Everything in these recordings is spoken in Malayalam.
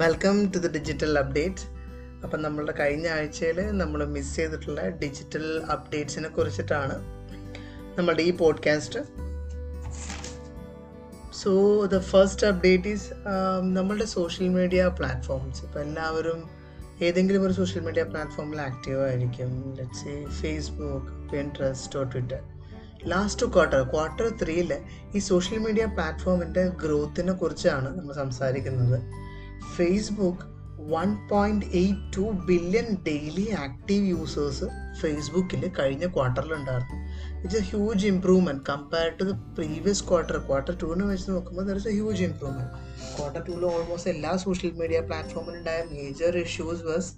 Welcome to the digital update അപ്പം നമ്മളുടെ കഴിഞ്ഞ ആഴ്ചയിൽ നമ്മൾ മിസ് ചെയ്തിട്ടുള്ള ഡിജിറ്റൽ അപ്ഡേറ്റ്സിനെ കുറിച്ചിട്ടാണ് നമ്മളുടെ ഈ podcast so the first update is നമ്മളുടെ സോഷ്യൽ മീഡിയ പ്ലാറ്റ്ഫോംസ് ഇപ്പോൾ എല്ലാവരും ഏതെങ്കിലും ഒരു സോഷ്യൽ മീഡിയ പ്ലാറ്റ്ഫോമിൽ ആക്റ്റീവ് ആയിരിക്കും. Let's Facebook Pinterest Twitter last quarter quarter ത്രീയിൽ ഈ സോഷ്യൽ മീഡിയ പ്ലാറ്റ്ഫോമിന്റെ ഗ്രോത്തിനെ കുറിച്ചാണ് നമ്മൾ സംസാരിക്കുന്നത്. Facebook one point eight two billion daily active users ഫേസ്ബുക്കിൽ കഴിഞ്ഞ ക്വാർട്ടറിലുണ്ടായിരുന്നു it's a huge improvement compared to the previous quarter quarter ടൂവിനെ വെച്ച് നോക്കുമ്പോൾ there is a huge improvement quarter ടൂവിൽ ഓൾമോസ്റ്റ് എല്ലാ social media പ്ലാറ്റ്ഫോമിലുണ്ടായ major issues was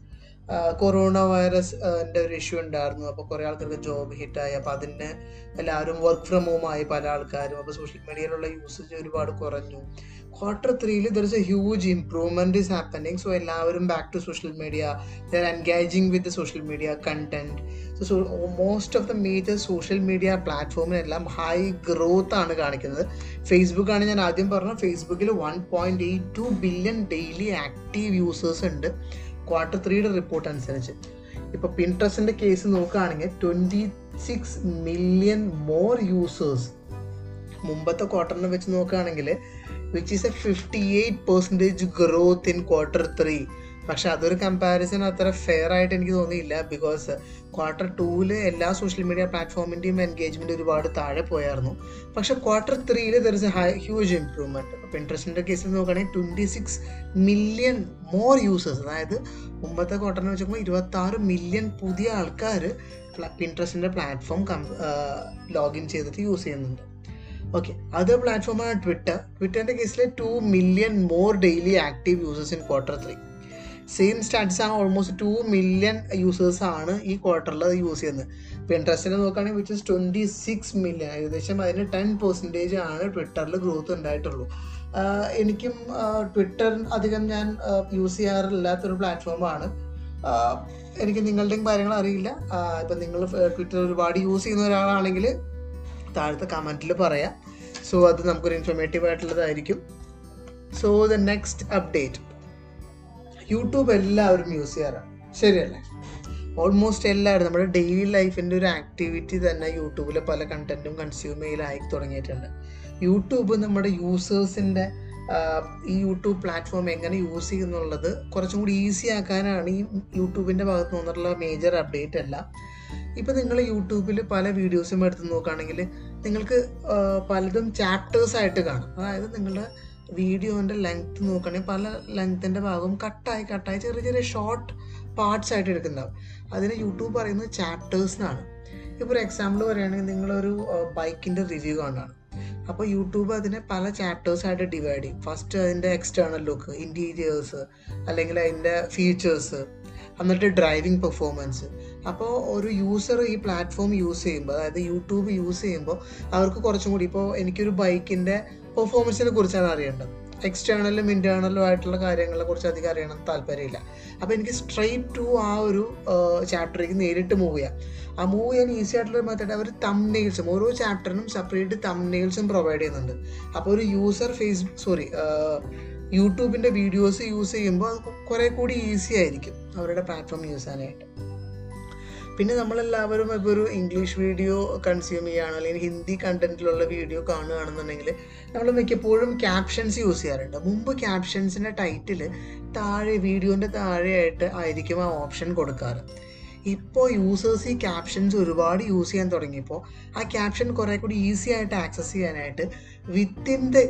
corona virus ന്റെ ഒരു ഇഷ്യൂ ഉണ്ടായിരുന്നു. അപ്പോൾ കുറേ ആൾക്കാർക്ക് ജോബ് ഹിറ്റായി അപ്പോൾ അതിന് എല്ലാവരും വർക്ക് ഫ്രം ഹോം ആയി പല ആൾക്കാരും. അപ്പോൾ സോഷ്യൽ മീഡിയയിലുള്ള യൂസേജ് ഒരുപാട് കുറഞ്ഞു. ക്വാർട്ടർ ത്രീയിൽ there is a huge improvement is happening so എല്ലാവരും back to social media there engaging with social media content so most of the major social media പ്ലാറ്റ്ഫോമിനെല്ലാം high growth ആണ് കാണിക്കുന്നത്. ഫേസ്ബുക്ക് ആണ് ഞാൻ ആദ്യം പറഞ്ഞത്. ഫേസ്ബുക്കിൽ one point eight two billion daily active users ഉണ്ട്. ക്വാർട്ടർ ത്രീയുടെ റിപ്പോർട്ട് അനുസരിച്ച്. ഇപ്പോൾ പിൻട്രസ്റ്റിന്റെ കേസ് നോക്കുകയാണെങ്കിൽ twenty six million more users മുമ്പത്തെ ക്വാർട്ടറിനെ വെച്ച് നോക്കുകയാണെങ്കിൽ which is a fifty eight percentage growth in quarter three പക്ഷെ അതൊരു കമ്പാരിസൺ അത്ര ഫെയർ ആയിട്ട് എനിക്ക് തോന്നിയില്ല. ബിക്കോസ് ക്വാർട്ടർ ടൂവിൽ എല്ലാ സോഷ്യൽ മീഡിയ പ്ലാറ്റ്ഫോമിന്റെയും എൻഗേജ്മെന്റ് ഒരുപാട് താഴെ പോയായിരുന്നു. പക്ഷെ ക്വാർട്ടർ ത്രീയിൽ there is a high huge improvement അപ്പോൾ ഇൻട്രസ്റ്റിന്റെ കേസിൽ നോക്കുകയാണെങ്കിൽ twenty six million more users അതായത് മുമ്പത്തെ ക്വാർട്ടറിനെ വെച്ച് നോക്കുമ്പോൾ ഇരുപത്താറ് മില്യൺ പുതിയ ആൾക്കാർ ഇൻട്രസ്റ്റിന്റെ പ്ലാറ്റ്ഫോം ലോഗിൻ ചെയ്തിട്ട് യൂസ് ചെയ്യുന്നുണ്ട്. ഓക്കെ അത് പ്ലാറ്റ്ഫോമാണ് ട്വിറ്റർ ട്വിറ്ററിന്റെ കേസിൽ two million more daily active users in quarter three same status ആണ് ഓൾമോസ്റ്റ് ടു മില്യൺ യൂസേഴ്സ് ആണ് ഈ ക്വാർട്ടറിൽ അത് യൂസ് ചെയ്യുന്നത്. പിൻട്രസ്റ്റിനെ നോക്കുകയാണെങ്കിൽ which is twenty six million ഏകദേശം അതിന് ടെൻ പെർസെന്റേജ് ആണ് ട്വിറ്ററിൽ ഗ്രോത്ത് ഉണ്ടായിട്ടുള്ളൂ. എനിക്കും ട്വിറ്റർ അധികം ഞാൻ യൂസ് ചെയ്യാറില്ലാത്തൊരു പ്ലാറ്റ്ഫോമാണ് എനിക്ക് നിങ്ങളുടെയും കാര്യങ്ങൾ അറിയില്ല. ഇപ്പം നിങ്ങൾ ട്വിറ്റർ ഒരുപാട് യൂസ് ചെയ്യുന്ന ഒരാളാണെങ്കിൽ താഴത്തെ കമന്റിൽ പറയാം. സോ അത് നമുക്കൊരു informative ആയിട്ടുള്ളതായിരിക്കും. So the next update YouTube എല്ലാവരും യൂസ് ചെയ്യാറാണ് ശരിയല്ലേ? ഓൾമോസ്റ്റ് എല്ലാവരും നമ്മുടെ ഡെയിലി ലൈഫിന്റെ ഒരു ആക്ടിവിറ്റി തന്നെ യൂട്യൂബിലെ പല കണ്ടന്റും കൺസ്യൂം ചെയ്യലായി തുടങ്ങിയിട്ടുണ്ട്. യൂട്യൂബ് നമ്മുടെ യൂസേഴ്സിന്റെ ഈ യൂട്യൂബ് പ്ലാറ്റ്ഫോം എങ്ങനെ യൂസ് ചെയ്യുന്നുള്ളത് കുറച്ചും കൂടി ഈസി ആക്കാനാണ് ഈ യൂട്യൂബിന്റെ ഭാഗത്ത് നിന്നുള്ള മേജർ അപ്ഡേറ്റ് അല്ല ഇപ്പം നിങ്ങൾ യൂട്യൂബിൽ പല വീഡിയോസും എടുത്ത് നോക്കുകയാണെങ്കിൽ നിങ്ങൾക്ക് പലതും ചാപ്റ്റേഴ്സ് ആയിട്ട് കാണും. അതായത് നിങ്ങളുടെ വീഡിയോന്റെ ലെങ്ത് നോക്കുകയാണെങ്കിൽ പല ലെങ്ത്തിന്റെ ഭാഗവും കട്ടായി കട്ടായി ചെറിയ ചെറിയ ഷോർട്ട് പാർട്സ് ആയിട്ട് എടുക്കുന്നുണ്ടാവും. അതിന് യൂട്യൂബ് പറയുന്നത് എന്നാണ്. ഇപ്പോൾ ഒരു എക്സാമ്പിൾ പറയുകയാണെങ്കിൽ നിങ്ങളൊരു ബൈക്കിന്റെ റിവ്യൂ കാണാണ് അപ്പോൾ യൂട്യൂബ് അതിനെ പല ചാപ്റ്റേഴ്സ് ആയിട്ട് ഡിവൈഡ് ചെയ്യും. ഫസ്റ്റ് അതിന്റെ എക്സ്റ്റേണൽ ലുക്ക് ഇന്റീരിയേഴ്സ് അല്ലെങ്കിൽ അതിന്റെ ഫീച്ചേഴ്സ് എന്നിട്ട് ഡ്രൈവിംഗ് പെർഫോമൻസ് അപ്പോൾ ഒരു യൂസർ ഈ പ്ലാറ്റ്ഫോം യൂസ് ചെയ്യുമ്പോൾ അതായത് യൂട്യൂബ് യൂസ് ചെയ്യുമ്പോൾ അവർക്ക് കുറച്ചും കൂടി ഇപ്പോൾ എനിക്കൊരു ബൈക്കിന്റെ പെർഫോമൻസിനെ കുറിച്ചാണ് അറിയേണ്ടത്. എക്സ്റ്റേണലും ഇന്റേണലും ആയിട്ടുള്ള കാര്യങ്ങളെ കുറിച്ച് അധികം അറിയണം താല്പര്യമില്ല. അപ്പോൾ എനിക്ക് സ്ട്രെയിറ്റ് ടു ആ ഒരു ചാപ്റ്ററിലേക്ക് നേരിട്ട് മൂവ് ചെയ്യാം. ആ മൂവ് ചെയ്യാൻ ഈസി ആയിട്ടുള്ള മെത്തേഡ് അവർ തംനെയിൽസും ഓരോ ചാപ്റ്ററിനും സെപ്പറേറ്റ് തംനെയിൽസും പ്രൊവൈഡ് ചെയ്യുന്നുണ്ട്. അപ്പോൾ ഒരു യൂസർ ഫേസ് സോറി യൂട്യൂബിന്റെ വീഡിയോസ് യൂസ് ചെയ്യുമ്പോൾ അത് കുറേ കൂടി ഈസി ആയിരിക്കും അവരുടെ പ്ലാറ്റ്ഫോം യൂസ് ചെയ്യാനായിട്ട്. പിന്നെ നമ്മളെല്ലാവരും ഇപ്പോൾ ഒരു ഇംഗ്ലീഷ് വീഡിയോ കൺസ്യൂം ചെയ്യുകയാണ് അല്ലെങ്കിൽ ഹിന്ദി കണ്ടന്റിലുള്ള വീഡിയോ കാണുകയാണെന്നുണ്ടെങ്കിൽ നമ്മൾ മിക്കപ്പോഴും ക്യാപ്ഷൻസ് യൂസ് ചെയ്യാറുണ്ട്. മുമ്പ് ക്യാപ്ഷൻസിന്റെ ടൈറ്റിൽ താഴെ വീഡിയോന്റെ താഴെയായിട്ട് ആയിരിക്കും ആ ഓപ്ഷൻ കൊടുക്കാറ്. ഇപ്പോൾ യൂസേഴ്സ് ഈ ക്യാപ്ഷൻസ് ഒരുപാട് യൂസ് ചെയ്യാൻ തുടങ്ങിയപ്പോൾ ആ ക്യാപ്ഷൻ കുറേ കൂടി ഈസി ആയിട്ട് ആക്സസ് ചെയ്യാനായിട്ട് വിത്തിൻ ദ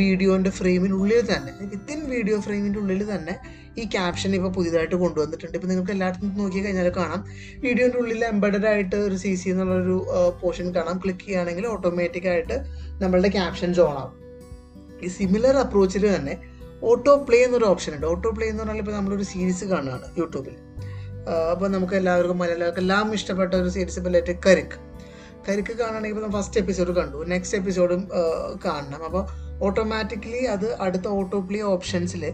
വീഡിയോന്റെ ഫ്രെയിമിനുള്ളിൽ തന്നെ വിത്തിൻ വീഡിയോ ഫ്രെയിമിന്റെ ഉള്ളിൽ തന്നെ ഈ ക്യാപ്ഷൻ ഇപ്പോൾ പുതിയതായിട്ട് കൊണ്ടുവന്നിട്ടുണ്ട്. ഇപ്പോൾ നിങ്ങൾക്ക് എല്ലായിടത്തും നോക്കി കഴിഞ്ഞാൽ കാണാം. വീഡിയോന്റെ ഉള്ളിൽ എംബഡഡ് ആയിട്ട് ഒരു സി സി എന്നുള്ളൊരു പോർഷൻ കാണാം. ക്ലിക്ക് ചെയ്യുകയാണെങ്കിൽ ഓട്ടോമാറ്റിക് ആയിട്ട് നമ്മളുടെ ക്യാപ്ഷൻസ് ഓൺ ആവും. ഈ സിമിലർ അപ്രോച്ചിൽ തന്നെ ഓട്ടോ പ്ലേ എന്നൊരു ഓപ്ഷൻ ഉണ്ട്. ഓട്ടോ പ്ലേ എന്ന് പറഞ്ഞാൽ ഇപ്പോൾ നമ്മളൊരു സീരീസ് കാണുകയാണ് യൂട്യൂബിൽ. അപ്പോൾ നമുക്ക് എല്ലാവർക്കും മലയാളികൾക്ക് എല്ലാം ഇഷ്ടപ്പെട്ട ഒരു സീരീസ് ഇപ്പോൾ ലേറ്റ് കരിക്ക് കരിക്ക് കാണുകയാണെങ്കിൽ ഇപ്പം ഫസ്റ്റ് എപ്പിസോഡ് കണ്ടു. നെക്സ്റ്റ് എപ്പിസോഡും കാണണം. അപ്പോൾ ഓട്ടോമാറ്റിക്കലി അത് അടുത്ത ഓട്ടോ പ്ലേ ഓപ്ഷൻസിൽ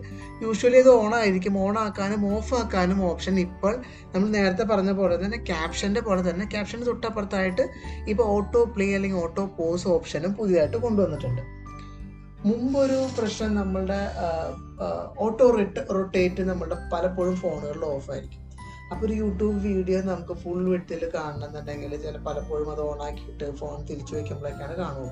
യൂഷ്വലി ഇത് ഓൺ ആയിരിക്കും. ഓൺ ആക്കാനും ഓഫ് ആക്കാനും ഓപ്ഷൻ ഇപ്പോൾ നമ്മൾ നേരത്തെ പറഞ്ഞ പോലെ തന്നെ ക്യാപ്ഷന്റെ പോലെ തന്നെ ക്യാപ്ഷന്റെ തൊട്ടപ്പുറത്തായിട്ട് ഇപ്പോൾ ഓട്ടോ പ്ലേ അല്ലെങ്കിൽ ഓട്ടോ പോസ് ഓപ്ഷനും പുതിയതായിട്ട് കൊണ്ടുവന്നിട്ടുണ്ട്. മുമ്പൊരു പ്രശ്നം നമ്മളുടെ ഓട്ടോ റിട്ട് റൊട്ടേറ്റ് നമ്മളുടെ പലപ്പോഴും ഫോണുകളിൽ ഓഫ് ആയിരിക്കും. അപ്പോൾ ഒരു യൂട്യൂബ് വീഡിയോ നമുക്ക് ഫുൾ വിട്ടിൽ കാണണമെന്നുണ്ടെങ്കിൽ ചില പലപ്പോഴും അത് ഓൺ ആക്കിയിട്ട് ഫോൺ തിരിച്ചു വെക്കുമ്പോഴേക്കാണ് കാണുള്ളൂ.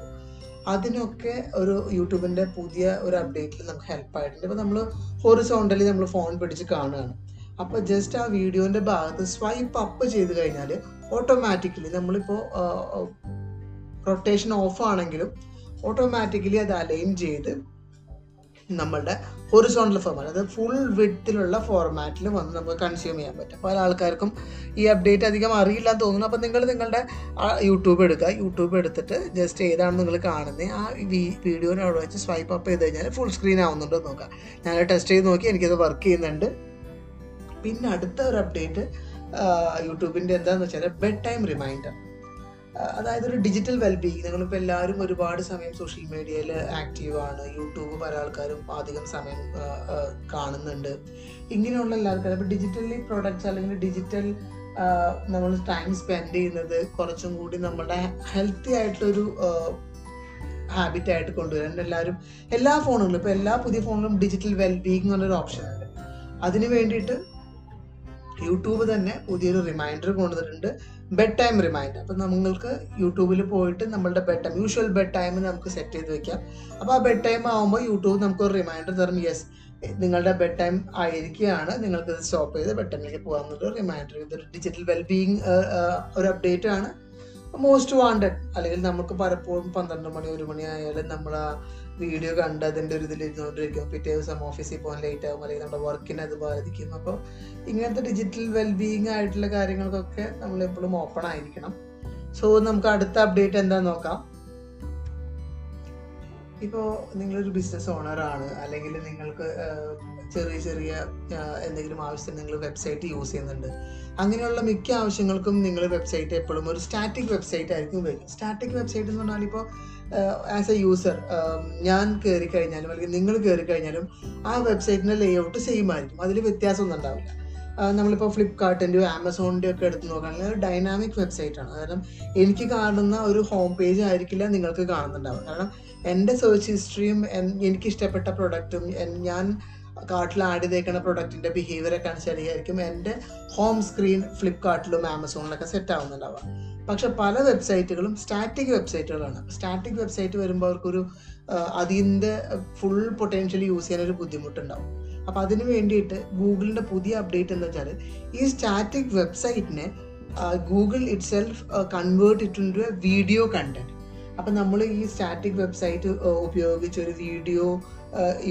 അതിനൊക്കെ ഒരു യൂട്യൂബിന്റെ പുതിയ ഒരു അപ്ഡേറ്റിൽ നമുക്ക് ഹെൽപ്പ് ആയിട്ടുണ്ട്. ഇപ്പോൾ നമ്മൾ ഹൊറിസോണ്ടലി നമ്മൾ ഫോൺ പിടിച്ച് കാണുകയാണ്. അപ്പോൾ ജസ്റ്റ് ആ വീഡിയോന്റെ ഭാഗത്ത് സ്വൈപ്പ് അപ്പ് ചെയ്ത് കഴിഞ്ഞാൽ ഓട്ടോമാറ്റിക്കലി നമ്മളിപ്പോ റൊട്ടേഷൻ ഓഫ് ആണെങ്കിലും ഓട്ടോമാറ്റിക്കലി അത് അലൈൻ ചെയ്ത് നമ്മളുടെ ഹൊറിസോണ്ടൽ ഫോർമാറ്റ് അത് ഫുൾ വിഡ്ത്തിലുള്ള ഫോർമാറ്റിൽ വന്ന് നമുക്ക് കൺസ്യൂം ചെയ്യാൻ പറ്റും. പല ആൾക്കാർക്കും ഈ അപ്ഡേറ്റ് അധികം അറിയില്ല എന്ന് തോന്നുന്നു. അപ്പോൾ നിങ്ങൾ നിങ്ങളുടെ യൂട്യൂബ് എടുക്കുക. യൂട്യൂബ് എടുത്തിട്ട് ജസ്റ്റ് ഏതാണ് നിങ്ങൾ കാണുന്നത് ആ വീഡിയോനെ അവിടെ വെച്ച് സ്വൈപ്പ് അപ്പ് ചെയ്ത് കഴിഞ്ഞാൽ ഫുൾ സ്ക്രീൻ ആവുന്നുണ്ടോ നോക്കാം. ഞാൻ ടെസ്റ്റ് ചെയ്ത് നോക്കി എനിക്കത് വർക്ക് ചെയ്യുന്നുണ്ട്. പിന്നെ അടുത്ത ഒരു അപ്ഡേറ്റ് യൂട്യൂബിന്റെ എന്താണെന്ന് വെച്ചാൽ ബെഡ് ടൈം റിമൈൻഡർ അതായത് ഒരു ഡിജിറ്റൽ വെൽബീയിങ് നിങ്ങളിപ്പോൾ എല്ലാവരും ഒരുപാട് സമയം സോഷ്യൽ മീഡിയയിൽ ആക്റ്റീവാണ് യൂട്യൂബ് പല ആൾക്കാരും അധികം സമയം കാണുന്നുണ്ട്. ഇങ്ങനെയുള്ള എല്ലാ ആൾക്കാരും. ഇപ്പോൾ ഡിജിറ്റലി പ്രൊഡക്ട്സ് അല്ലെങ്കിൽ ഡിജിറ്റൽ നമ്മൾ ടൈം സ്പെൻഡ് ചെയ്യുന്നത് കുറച്ചും കൂടി നമ്മുടെ ഹെൽത്തി ആയിട്ടൊരു ഹാബിറ്റ് ആയിട്ട് കൊണ്ടുവരാൻ. എല്ലാവരും എല്ലാ ഫോണുകളും ഇപ്പോൾ എല്ലാ പുതിയ ഫോണിലും ഡിജിറ്റൽ വെൽബീങ് എന്നുള്ളൊരു ഓപ്ഷൻ ഉണ്ട്. അതിന് വേണ്ടിയിട്ട് യൂട്യൂബ് തന്നെ പുതിയൊരു റിമൈൻഡർ കൊണ്ടുവന്നിട്ടുണ്ട്. ബെഡ് ടൈം റിമൈൻഡർ അപ്പം നിങ്ങൾക്ക് യൂട്യൂബിൽ പോയിട്ട് നമ്മളുടെ bed time usual bed time നമുക്ക് സെറ്റ് ചെയ്ത് വെക്കാം. അപ്പോൾ ആ ബെഡ് ടൈം ആകുമ്പോൾ യൂട്യൂബ് നമുക്ക് ഒരു റിമൈൻഡർ തരും. യെസ് നിങ്ങളുടെ ബെഡ് ടൈം ആയിരിക്കുകയാണ്. നിങ്ങൾക്ക് സ്റ്റോപ്പ് ചെയ്ത് ബെഡ് ടൈമിലേക്ക് പോകാമെന്നൊരു റിമൈൻഡർ ഇതൊരു ഡിജിറ്റൽ വെൽബീയിങ് ഒരു അപ്ഡേറ്റ് ആണ്. മോസ്റ്റ് വാണ്ടഡ് അല്ലെങ്കിൽ നമുക്ക് പലപ്പോഴും പന്ത്രണ്ട് മണി ഒരു മണി ആയാലും നമ്മൾ വീഡിയോ കണ്ട് അതിന്റെ ഒരു ഇതിൽ ഇരുന്നുകൊണ്ടിരിക്കും. പിറ്റേ ദിവസം ഓഫീസിൽ പോകാൻ ലേറ്റ് ആകും അല്ലെങ്കിൽ നമ്മുടെ വർക്കിനെ അത് ബാധിക്കും. അപ്പോൾ ഇങ്ങനത്തെ ഡിജിറ്റൽ വെൽബീയിങ് ആയിട്ടുള്ള കാര്യങ്ങൾക്കൊക്കെ നമ്മൾ എപ്പോഴും ഓപ്പൺ ആയിരിക്കണം. സോ നമുക്ക് അടുത്ത അപ്ഡേറ്റ് എന്താ നോക്കാം. ഇപ്പോൾ നിങ്ങളൊരു ബിസിനസ് ഓണറാണ് അല്ലെങ്കിൽ നിങ്ങൾക്ക് ചെറിയ ചെറിയ എന്തെങ്കിലും ആവശ്യത്തിന് നിങ്ങൾ വെബ്സൈറ്റ് യൂസ് ചെയ്യുന്നുണ്ട്. അങ്ങനെയുള്ള മിക്ക ആവശ്യങ്ങൾക്കും നിങ്ങൾ വെബ്സൈറ്റ് എപ്പോഴും ഒരു സ്റ്റാറ്റിക് വെബ്സൈറ്റ് ആയിരിക്കും വരും. സ്റ്റാറ്റിക് വെബ്സൈറ്റ് എന്ന് പറഞ്ഞാൽ ഇപ്പോൾ ആസ് എ യൂസർ ഞാൻ കയറി കഴിഞ്ഞാലും അല്ലെങ്കിൽ നിങ്ങൾ കയറി കഴിഞ്ഞാലും ആ വെബ്സൈറ്റിന്റെ ലേ ഔട്ട് സെയിം ആയിരിക്കും. അതിൽ വ്യത്യാസമൊന്നും ഉണ്ടാവില്ല. നമ്മളിപ്പോൾ ഫ്ലിപ്കാർട്ടിന്റെയോ ആമസോണിന്റെയോ ഒക്കെ എടുത്ത് നോക്കുകയാണെങ്കിൽ ഡൈനാമിക് വെബ്സൈറ്റ് ആണ്. കാരണം എനിക്ക് കാണുന്ന ഒരു ഹോം പേജ് ആയിരിക്കില്ല നിങ്ങൾക്ക് കാണുന്നുണ്ടാവുക. കാരണം എന്റെ സെർച്ച് ഹിസ്റ്ററിയും എനിക്ക് ഇഷ്ടപ്പെട്ട പ്രൊഡക്റ്റും ഞാൻ കാർട്ടിൽ ആഡ് ചെയ്തേക്കുന്ന പ്രൊഡക്റ്റിന്റെ ബിഹേവിയർ ഒക്കെ അനുസരിച്ചായിരിക്കും എന്റെ ഹോം സ്ക്രീൻ ഫ്ലിപ്കാർട്ടിലും ആമസോണിലൊക്കെ സെറ്റ് ആവുന്നുണ്ടാവുക. പക്ഷെ പല വെബ്സൈറ്റുകളും സ്റ്റാറ്റിക് വെബ്സൈറ്റുകളാണ്. സ്റ്റാറ്റിക് വെബ്സൈറ്റ് വരുമ്പോൾ അവർക്കൊരു അതിന്റെ ഫുൾ പൊട്ടൻഷ്യൽ യൂസ് ചെയ്യാൻ ഒരു ബുദ്ധിമുട്ടുണ്ടാവും. അപ്പോൾ അതിന് വേണ്ടിയിട്ട് ഗൂഗിളിന്റെ പുതിയ അപ്ഡേറ്റ് എന്ന് വെച്ചാൽ ഈ static വെബ്സൈറ്റിനെ Google itself convert it a video content അപ്പം നമ്മൾ ഈ സ്റ്റാറ്റിക് വെബ്സൈറ്റ് ഉപയോഗിച്ച് ഒരു വീഡിയോ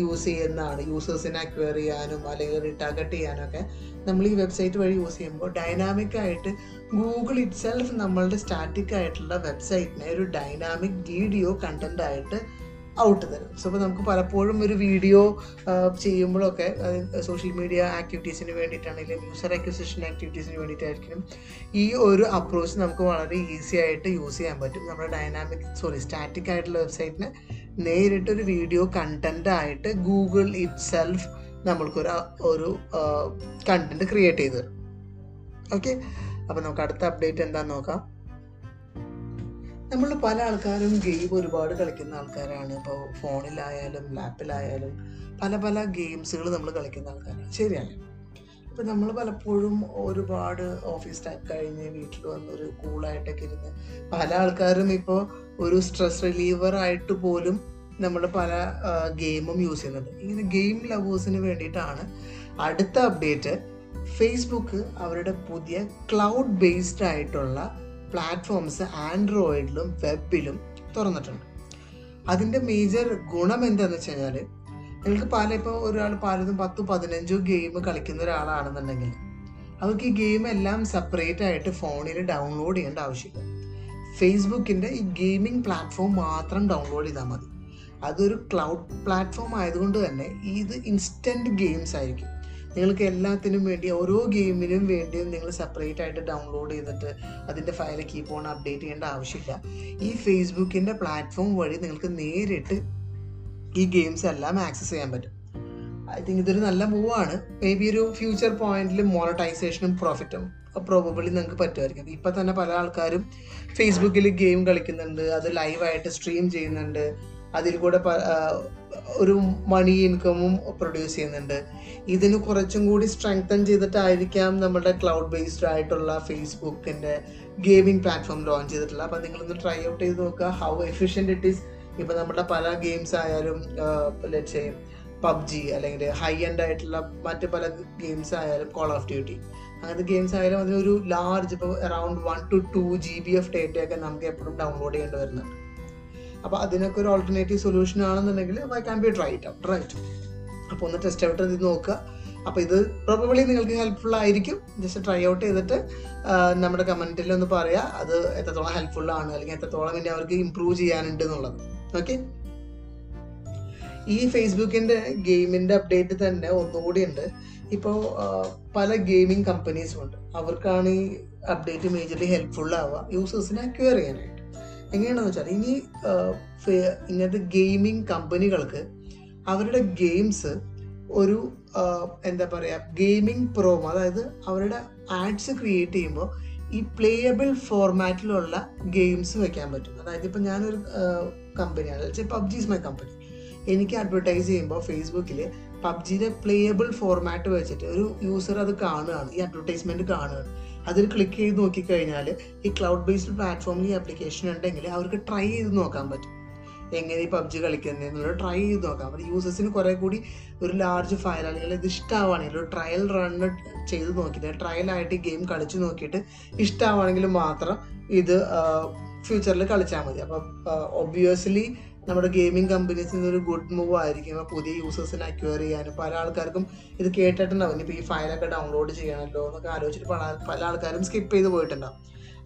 യൂസ് ചെയ്യുന്നതാണ്. യൂസേഴ്സിനെ അക്വയർ ചെയ്യാനും അല്ലെങ്കിൽ റിട്ടാഗട്ട് ചെയ്യാനും ഒക്കെ നമ്മൾ ഈ വെബ്സൈറ്റ് വഴി യൂസ് ചെയ്യുമ്പോൾ ഡൈനാമിക് ആയിട്ട് ഗൂഗിൾ ഇറ്റ്സെൽഫ് നമ്മളുടെ സ്റ്റാറ്റിക് ആയിട്ടുള്ള വെബ്സൈറ്റിനെ ഒരു ഡൈനാമിക് വീഡിയോ കണ്ടന്റ് ആയിട്ട് ഔട്ട് തരും. സോ അപ്പോൾ നമുക്ക് പലപ്പോഴും ഒരു വീഡിയോ ചെയ്യുമ്പോഴൊക്കെ സോഷ്യൽ മീഡിയ ആക്ടിവിറ്റീസിന് വേണ്ടിയിട്ടാണെങ്കിലും യൂസർ അക്വിസിഷൻ ആക്ടിവിറ്റീസിന് വേണ്ടിയിട്ടായിരിക്കും ഈ ഒരു അപ്രോച്ച് നമുക്ക് വളരെ ഈസി ആയിട്ട് യൂസ് ചെയ്യാൻ പറ്റും. നമ്മുടെ ഡൈനാമിക് സോറി സ്റ്റാറ്റിക് ആയിട്ടുള്ള വെബ്സൈറ്റിന് നേരിട്ട് ഒരു വീഡിയോ കണ്ടന്റ് ആയിട്ട് ഗൂഗിൾ ഇറ്റ് സെൽഫ് നമ്മൾക്കൊരു ഒരു കണ്ടന്റ് ക്രിയേറ്റ് ചെയ്ത് തരും. ഓക്കെ അപ്പോൾ നമുക്ക് അടുത്ത അപ്ഡേറ്റ് എന്താണെന്ന് നോക്കാം. നമ്മൾ പല ആൾക്കാരും ഗെയിം ഒരുപാട് കളിക്കുന്ന ആൾക്കാരാണ്. ഇപ്പോൾ ഫോണിലായാലും ലാപ്പിലായാലും പല പല ഗെയിംസുകൾ നമ്മൾ കളിക്കുന്ന ആൾക്കാരാണ്. ശരിയാണ്. ഇപ്പം നമ്മൾ പലപ്പോഴും ഒരുപാട് ഓഫീസ് ടൈം കഴിഞ്ഞ് വീട്ടിൽ വന്ന് ഒരു കൂളായിട്ടൊക്കെ ഇരുന്ന് പല ആൾക്കാരും ഇപ്പോൾ ഒരു സ്ട്രെസ് റിലീവർ ആയിട്ട് പോലും നമ്മൾ പല ഗെയിമും യൂസ് ചെയ്യുന്നുണ്ട്. ഇങ്ങനെ ഗെയിം ലവേഴ്സിന് വേണ്ടിയിട്ടാണ് അടുത്ത അപ്ഡേറ്റ് ഫേസ്ബുക്ക് അവരുടെ പുതിയ ക്ലൗഡ് ബേസ്ഡ് ആയിട്ടുള്ള പ്ലാറ്റ്ഫോംസ് ആൻഡ്രോയിഡിലും വെബിലും തുറന്നിട്ടുണ്ട്. അതിന്റെ മേജർ ഗുണം എന്താണെന്ന് വെച്ച് കഴിഞ്ഞാൽ നിങ്ങൾക്ക് പല ഇപ്പോൾ ഒരാൾ പലതും പത്തും പതിനഞ്ചോ ഗെയിം കളിക്കുന്ന ഒരാളാണെന്നുണ്ടെങ്കിൽ അവർക്ക് ഈ ഗെയിം എല്ലാം സെപ്പറേറ്റ് ആയിട്ട് ഫോണിൽ ഡൗൺലോഡ് ചെയ്യേണ്ട ആവശ്യമില്ല. ഫേസ്ബുക്കിന്റെ ഈ ഗെയിമിംഗ് പ്ലാറ്റ്ഫോം മാത്രം ഡൗൺലോഡ് ചെയ്താൽ മതി. അതൊരു ക്ലൗഡ് പ്ലാറ്റ്ഫോം ആയതുകൊണ്ട് തന്നെ ഇത് ഇൻസ്റ്റന്റ് ഗെയിംസ് ആയിരിക്കും. നിങ്ങൾക്ക് എല്ലാത്തിനും വേണ്ടി ഓരോ ഗെയിമിനും വേണ്ടിയും നിങ്ങൾ സെപ്പറേറ്റ് ആയിട്ട് ഡൗൺലോഡ് ചെയ്തിട്ട് അതിന്റെ ഫയൽ കീപ്പ് ഓൺ അപ്ഡേറ്റ് ചെയ്യേണ്ട ആവശ്യമില്ല. ഈ ഫേസ്ബുക്കിന്റെ പ്ലാറ്റ്ഫോം വഴി നിങ്ങൾക്ക് നേരിട്ട് ഈ ഗെയിംസ് എല്ലാം ആക്സസ് ചെയ്യാൻ പറ്റും. ഐ തിങ്ക് ഇതൊരു നല്ല മൂവാണ്. മേ ബി ഒരു ഫ്യൂച്ചർ പോയിന്റിൽ മോണറ്റൈസേഷനും പ്രോഫിറ്റും പ്രോബബിളി നിങ്ങൾക്ക് പറ്റുമായിരിക്കും. ഇപ്പം തന്നെ പല ആൾക്കാരും ഫേസ്ബുക്കിൽ ഗെയിം കളിക്കുന്നുണ്ട് അത് ലൈവായിട്ട് സ്ട്രീം ചെയ്യുന്നുണ്ട്. അതിൽ കൂടെ ഒരു മണി ഇൻകമും പ്രൊഡ്യൂസ് ചെയ്യുന്നുണ്ട്. ഇതിന് കുറച്ചും കൂടി സ്ട്രെങ്തൻ ചെയ്തിട്ടായിരിക്കാം നമ്മുടെ ക്ലൗഡ് ബേസ്ഡ് ആയിട്ടുള്ള ഫേസ്ബുക്കിന്റെ ഗെയിമിംഗ് പ്ലാറ്റ്ഫോം ലോഞ്ച് ചെയ്തിട്ടുള്ളത്. അപ്പം നിങ്ങളൊന്ന് ട്രൈ ഔട്ട് ചെയ്ത് നോക്കുക. ഹൗ എഫിഷ്യന്റ് ഇറ്റ് ഈസ് ഇപ്പം നമ്മുടെ പല ഗെയിംസ് ആയാലും ലക്ഷ്യം പബ്ജി അല്ലെങ്കിൽ ഹൈ എൻഡ് ആയിട്ടുള്ള മറ്റ് പല ഗെയിംസ് ആയാലും കോൾ ഓഫ് ഡ്യൂട്ടി അങ്ങനത്തെ ഗെയിംസ് ആയാലും അതിനൊരു ലാർജ് ഇപ്പോൾ around one two two G B of ഡേറ്റയൊക്കെ നമുക്ക് എപ്പോഴും ഡൗൺലോഡ് ചെയ്യേണ്ടി വരുന്നുണ്ട്. അപ്പോൾ അതിനൊക്കെ ഒരു ഓൾട്ടർനേറ്റീവ് സൊല്യൂഷൻ ആണെന്നുണ്ടെങ്കിൽ we can be try it right അപ്പോൾ ഒന്ന് ടെസ്റ്റ് ഔട്ട് ചെയ്ത് നോക്കുക. അപ്പോൾ ഇത് പ്രോബബിളി നിങ്ങൾക്ക് ഹെൽപ്ഫുൾ ആയിരിക്കും. ജസ്റ്റ് ട്രൈ ഔട്ട് ചെയ്തിട്ട് നമ്മുടെ കമന്റിൽ ഒന്ന് പറയാ അത് എത്രത്തോളം ഹെൽപ്ഫുൾ ആണ് അല്ലെങ്കിൽ എത്രത്തോളം ഇനി അവർക്ക് ഇമ്പ്രൂവ് ചെയ്യാനുണ്ട് എന്നുള്ളത്. ഓക്കെ ഈ ഫേസ്ബുക്കിന്റെ ഗെയിമിന്റെ അപ്ഡേറ്റ് തന്നെ ഒന്നുകൂടി ഉണ്ട്. ഇപ്പോൾ പല ഗെയിമിംഗ് കമ്പനീസും ഉണ്ട്. അവർക്കാണ് ഈ അപ്ഡേറ്റ് മേജർലി ഹെൽപ്ഫുൾ ആവുക. യൂസേഴ്സിനെ അക്വയർ ചെയ്യാനായിട്ട്. എങ്ങനെയാണെന്ന് വെച്ചാൽ ഇനി ഇങ്ങനത്തെ ഗെയിമിംഗ് കമ്പനികൾക്ക് അവരുടെ ഗെയിംസ് ഒരു എന്താ പറയുക ഗെയിമിംഗ് പ്രോമോ അതായത് അവരുടെ ആഡ്സ് ക്രിയേറ്റ് ചെയ്യുമ്പോൾ ഈ പ്ലേയബിൾ ഫോർമാറ്റിലുള്ള ഗെയിംസ് വെക്കാൻ പറ്റും. അതായത് ഇപ്പം ഞാനൊരു കമ്പനിയാണ്. പബ്ജി ഇസ് മൈ കമ്പനി എനിക്ക് അഡ്വർടൈസ് ചെയ്യുമ്പോൾ ഫേസ്ബുക്കിൽ പബ്ജിയുടെ പ്ലേയബിൾ ഫോർമാറ്റ് വെച്ചിട്ട് ഒരു യൂസർ അത് കാണുകയാണ് ഈ അഡ്വർടൈസ്മെന്റ് കാണുകയാണ്. അതിൽ ക്ലിക്ക് ചെയ്ത് നോക്കിക്കഴിഞ്ഞാൽ ഈ ക്ലൗഡ് ബേസ്ഡ് പ്ലാറ്റ്ഫോമിൽ ഈ ആപ്ലിക്കേഷൻ ഉണ്ടെങ്കിൽ അവർക്ക് ട്രൈ ചെയ്ത് നോക്കാൻ പറ്റും. എങ്ങനെ ഈ പബ്ജി കളിക്കുന്നത് എന്നുള്ളത് ട്രൈ ചെയ്ത് നോക്കാം. അപ്പോൾ യൂസേഴ്സിന് കുറെ കൂടി ഒരു ലാർജ് ഫയൽ അല്ലെങ്കിൽ ഇത് ഇഷ്ടമാണെങ്കിൽ ഒരു ട്രയൽ റൺ ചെയ്ത് നോക്കിയിട്ട് ട്രയലായിട്ട് ഈ ഗെയിം കളിച്ച് നോക്കിയിട്ട് ഇഷ്ടമാണെങ്കിൽ മാത്രം ഇത് ഫ്യൂച്ചറിൽ കളിച്ചാൽ മതി. അപ്പം ഒബ്വിയസ്ലി നമ്മുടെ ഗെയിമിംഗ് കമ്പനീസിൽ ഒരു ഗുഡ് മൂവ് ആയിരിക്കും. പുതിയ യൂസേഴ്സിനെ അക്വയർ ചെയ്യാനും പല ആൾക്കാർക്കും ഇത് കേട്ടിട്ടുണ്ടാവും. ഇനിയിപ്പോൾ ഈ ഫയലൊക്കെ ഡൗൺലോഡ് ചെയ്യണമല്ലോ എന്നൊക്കെ ആലോചിച്ചിട്ട് പല പല ആൾക്കാരും സ്കിപ്പ് ചെയ്ത് പോയിട്ടുണ്ടാവും.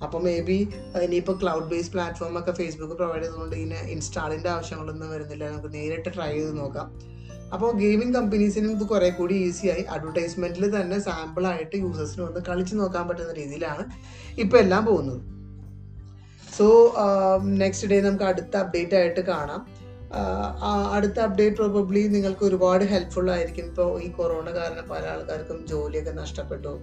അപ്പോൾ മേ ബി ഇനിയിപ്പോൾ ക്ലൗഡ് ബേസ്ഡ് പ്ലാറ്റ്ഫോം ഒക്കെ ഫേസ്ബുക്ക് പ്രൊവൈഡ് ചെയ്തുകൊണ്ട് ഇതിന് ഇൻസ്റ്റാളിന്റെ ആവശ്യങ്ങളൊന്നും വരുന്നില്ല. നമുക്ക് നേരിട്ട് ട്രൈ ചെയ്ത് നോക്കാം. അപ്പോൾ ഗെയിമിംഗ് കമ്പനീസിനും ഇത് കുറെ കൂടി ഈസിയായി അഡ്വർടൈസ്മെന്റിൽ തന്നെ സാമ്പിളായിട്ട് യൂസേഴ്സിന് വന്ന് കളിച്ച് നോക്കാൻ പറ്റുന്ന രീതിയിലാണ് ഇപ്പോൾ എല്ലാം പോകുന്നത്. സോ നെക്സ്റ്റ് ഡേ നമുക്ക് അടുത്ത അപ്ഡേറ്റ് ആയിട്ട് കാണാം. അടുത്ത അപ്ഡേറ്റ് പ്രോബബ്ലി നിങ്ങൾക്ക് ഒരുപാട് ഹെൽപ്ഫുൾ ആയിരിക്കും. ഇപ്പോൾ ഈ കൊറോണ കാരണം പല ആൾക്കാർക്കും ജോലിയൊക്കെ നഷ്ടപ്പെട്ടു.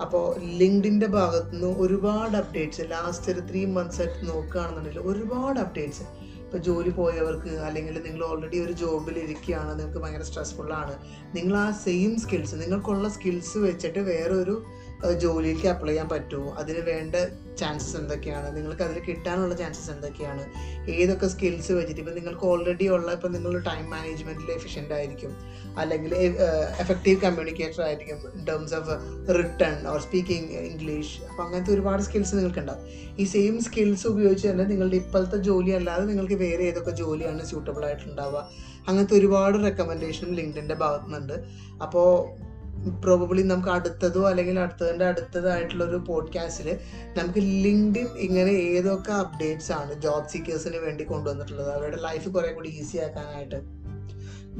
അപ്പോൾ ലിങ്ക്ഡിന്റെ ഭാഗത്തു നിന്ന് ഒരുപാട് അപ്ഡേറ്റ്സ് ലാസ്റ്റ് ഒരു ത്രീ മന്ത്സ് ആയിട്ട് നോക്കുകയാണെന്നുണ്ടെങ്കിൽ ഒരുപാട് അപ്ഡേറ്റ്സ് ഇപ്പോൾ ജോലി പോയവർക്ക് അല്ലെങ്കിൽ നിങ്ങൾ ഓൾറെഡി ഒരു ജോബിൽ ഇരിക്കുകയാണ് നിങ്ങൾക്ക് ഭയങ്കര സ്ട്രെസ്ഫുള്ളാണ് നിങ്ങൾ ആ സെയിം സ്കിൽസ് നിങ്ങൾക്കുള്ള സ്കിൽസ് വെച്ചിട്ട് വേറൊരു ജോലിയിലേക്ക് അപ്ലൈ ചെയ്യാൻ പറ്റുമോ? അതിന് വേണ്ട ചാൻസസ് എന്തൊക്കെയാണ്? നിങ്ങൾക്ക് അതിൽ കിട്ടാനുള്ള ചാൻസസ് എന്തൊക്കെയാണ്? ഏതൊക്കെ സ്കിൽസ് വെച്ചിട്ട് ഇപ്പം നിങ്ങൾക്ക് ഓൾറെഡി ഉള്ള ഇപ്പം നിങ്ങൾ ടൈം മാനേജ്മെന്റിൽ എഫിഷ്യന്റ് ആയിരിക്കും. അല്ലെങ്കിൽ എഫക്റ്റീവ് കമ്മ്യൂണിക്കേറ്റർ ആയിരിക്കും in terms of return or speaking English അപ്പോൾ അങ്ങനത്തെ ഒരുപാട് സ്കിൽസ് നിങ്ങൾക്കുണ്ടാവും. ഈ സെയിം സ്കിൽസ് ഉപയോഗിച്ച് തന്നെ നിങ്ങളുടെ ഇപ്പോഴത്തെ ജോലി അല്ലാതെ നിങ്ങൾക്ക് വേറെ ഏതൊക്കെ ജോലിയാണ് സ്യൂട്ടബിൾ ആയിട്ടുണ്ടാവുക? അങ്ങനത്തെ ഒരുപാട് റെക്കമെൻഡേഷനും ലിങ്ക്ഡിന്റെ ഭാഗത്തുനിന്നുണ്ട്. അപ്പോൾ പ്രോബബിളി നമുക്ക് അടുത്തതോ അല്ലെങ്കിൽ അടുത്തതിന്റെ അടുത്തതായിട്ടുള്ള ഒരു പോഡ്കാസ്റ്റിൽ നമുക്ക് ലിങ്ക്ഡിൻ ഇങ്ങനെ ഏതൊക്കെ അപ്ഡേറ്റ്സ് ആണ് ജോബ് സീക്കേഴ്സിന് വേണ്ടി കൊണ്ടുവന്നിട്ടുള്ളത്? അവരുടെ ലൈഫ് കുറെ കൂടി ഈസി ആക്കാനായിട്ട്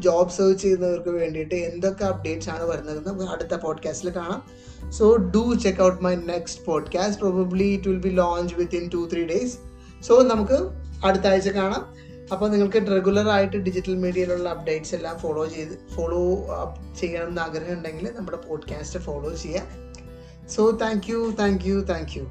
ജോബ് സെർച്ച് ചെയ്യുന്നവർക്ക് വേണ്ടിയിട്ട് എന്തൊക്കെ അപ്ഡേറ്റ്സ് ആണ് വരുന്നത്? നമുക്ക് അടുത്ത പോഡ്കാസ്റ്റിൽ കാണാം. So do check out my next podcast probably it will be launch within two three days so നമുക്ക് അടുത്ത ആഴ്ച കാണാം. അപ്പോൾ നിങ്ങൾക്ക് റെഗുലർ ആയിട്ട് ഡിജിറ്റൽ മീഡിയയിലുള്ള അപ്ഡേറ്റ്സ് എല്ലാം ഫോളോ ചെയ്ത് ഫോളോ അപ്പ് ചെയ്യണം എന്ന് ആഗ്രഹം ഉണ്ടെങ്കിൽ നമ്മുടെ പോഡ്കാസ്റ്റ് ഫോളോ ചെയ്യുക. So thank you thank you thank you